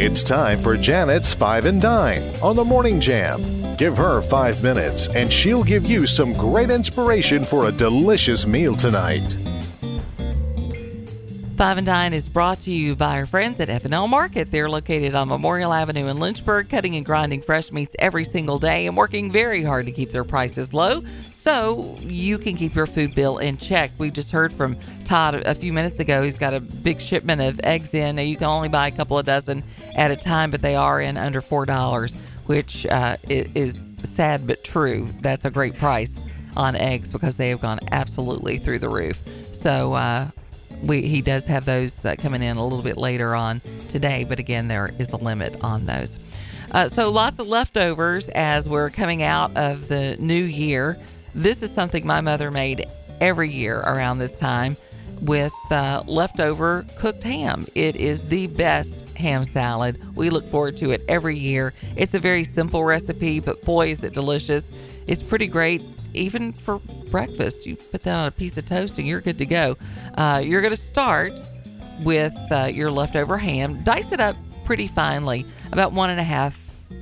It's time for Janet's Five and Dine on the Morning Jam. Give her five minutes and she'll give you some great inspiration for a delicious meal tonight. Five and Dine is brought to you by our friends at F&L Market. They're located on Memorial Avenue in Lynchburg, cutting and grinding fresh meats every single day and working very hard to keep their prices low so you can keep your food bill in check. We just heard from Todd a few minutes ago. He's got a big shipment of eggs in. Now, you can only buy a couple of dozen at a time, but they are in under $4, which uh, is sad but true. That's a great price on eggs because they have gone absolutely through the roof. So, uh, we, he does have those uh, coming in a little bit later on today, but again, there is a limit on those. Uh, so lots of leftovers as we're coming out of the new year. This is something my mother made every year around this time with uh, leftover cooked ham. It is the best ham salad. We look forward to it every year. It's a very simple recipe, but boy, is it delicious. It's pretty great even for breakfast. You put that on a piece of toast and you're good to go. Uh, you're going to start with uh, your leftover ham. Dice it up pretty finely, about one and a half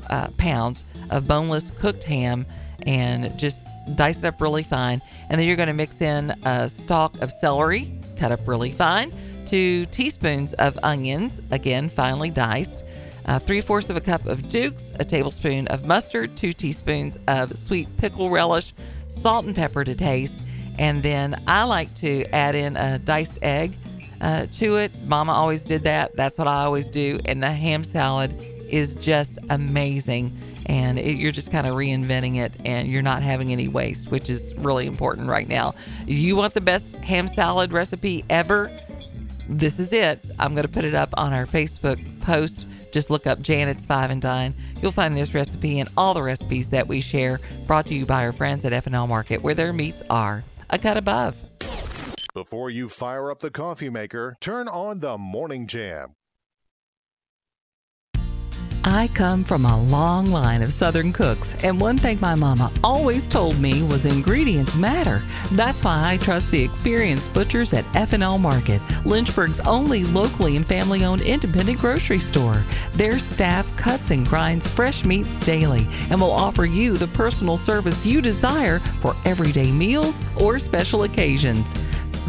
uh, pounds of boneless cooked ham, and just dice it up really fine. And then you're going to mix in a stalk of celery, cut up really fine, two teaspoons of onions, again finely diced, uh, three fourths of a cup of Duke's, a tablespoon of mustard, two teaspoons of sweet pickle relish, salt and pepper to taste, and then I like to add in a diced egg uh, to it. Mama always did that. That's what I always do. And the ham salad is just amazing. And it, you're just kind of reinventing it and you're not having any waste, which is really important right now. You want the best ham salad recipe ever? This is it. I'm going to put it up on our Facebook post just look up Janet's Five and Dine. You'll find this recipe and all the recipes that we share brought to you by our friends at F&L Market, where their meats are a cut above. Before you fire up the coffee maker, turn on the Morning Jam I come from a long line of Southern cooks, and one thing my mama always told me was ingredients matter. That's why I trust the experienced butchers at F&L Market, Lynchburg's only locally and family-owned independent grocery store. Their staff cuts and grinds fresh meats daily and will offer you the personal service you desire for everyday meals or special occasions.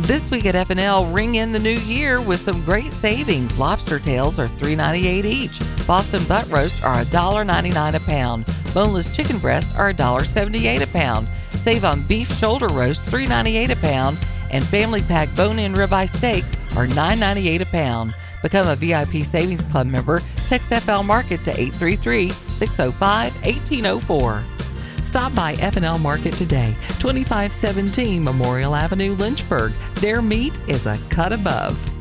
This week at F&L, ring in the new year with some great savings. Lobster tails are $3.98 each. Boston butt roast are $1.99 a pound. Boneless chicken breasts are $1.78 a pound. Save on beef shoulder roast $3.98 a pound. And family pack bone-in ribeye steaks are $9.98 a pound. Become a VIP Savings Club member. Text FL Market to 833 605 1804. Stop by F&L Market today, 2517 Memorial Avenue, Lynchburg. Their meat is a cut above.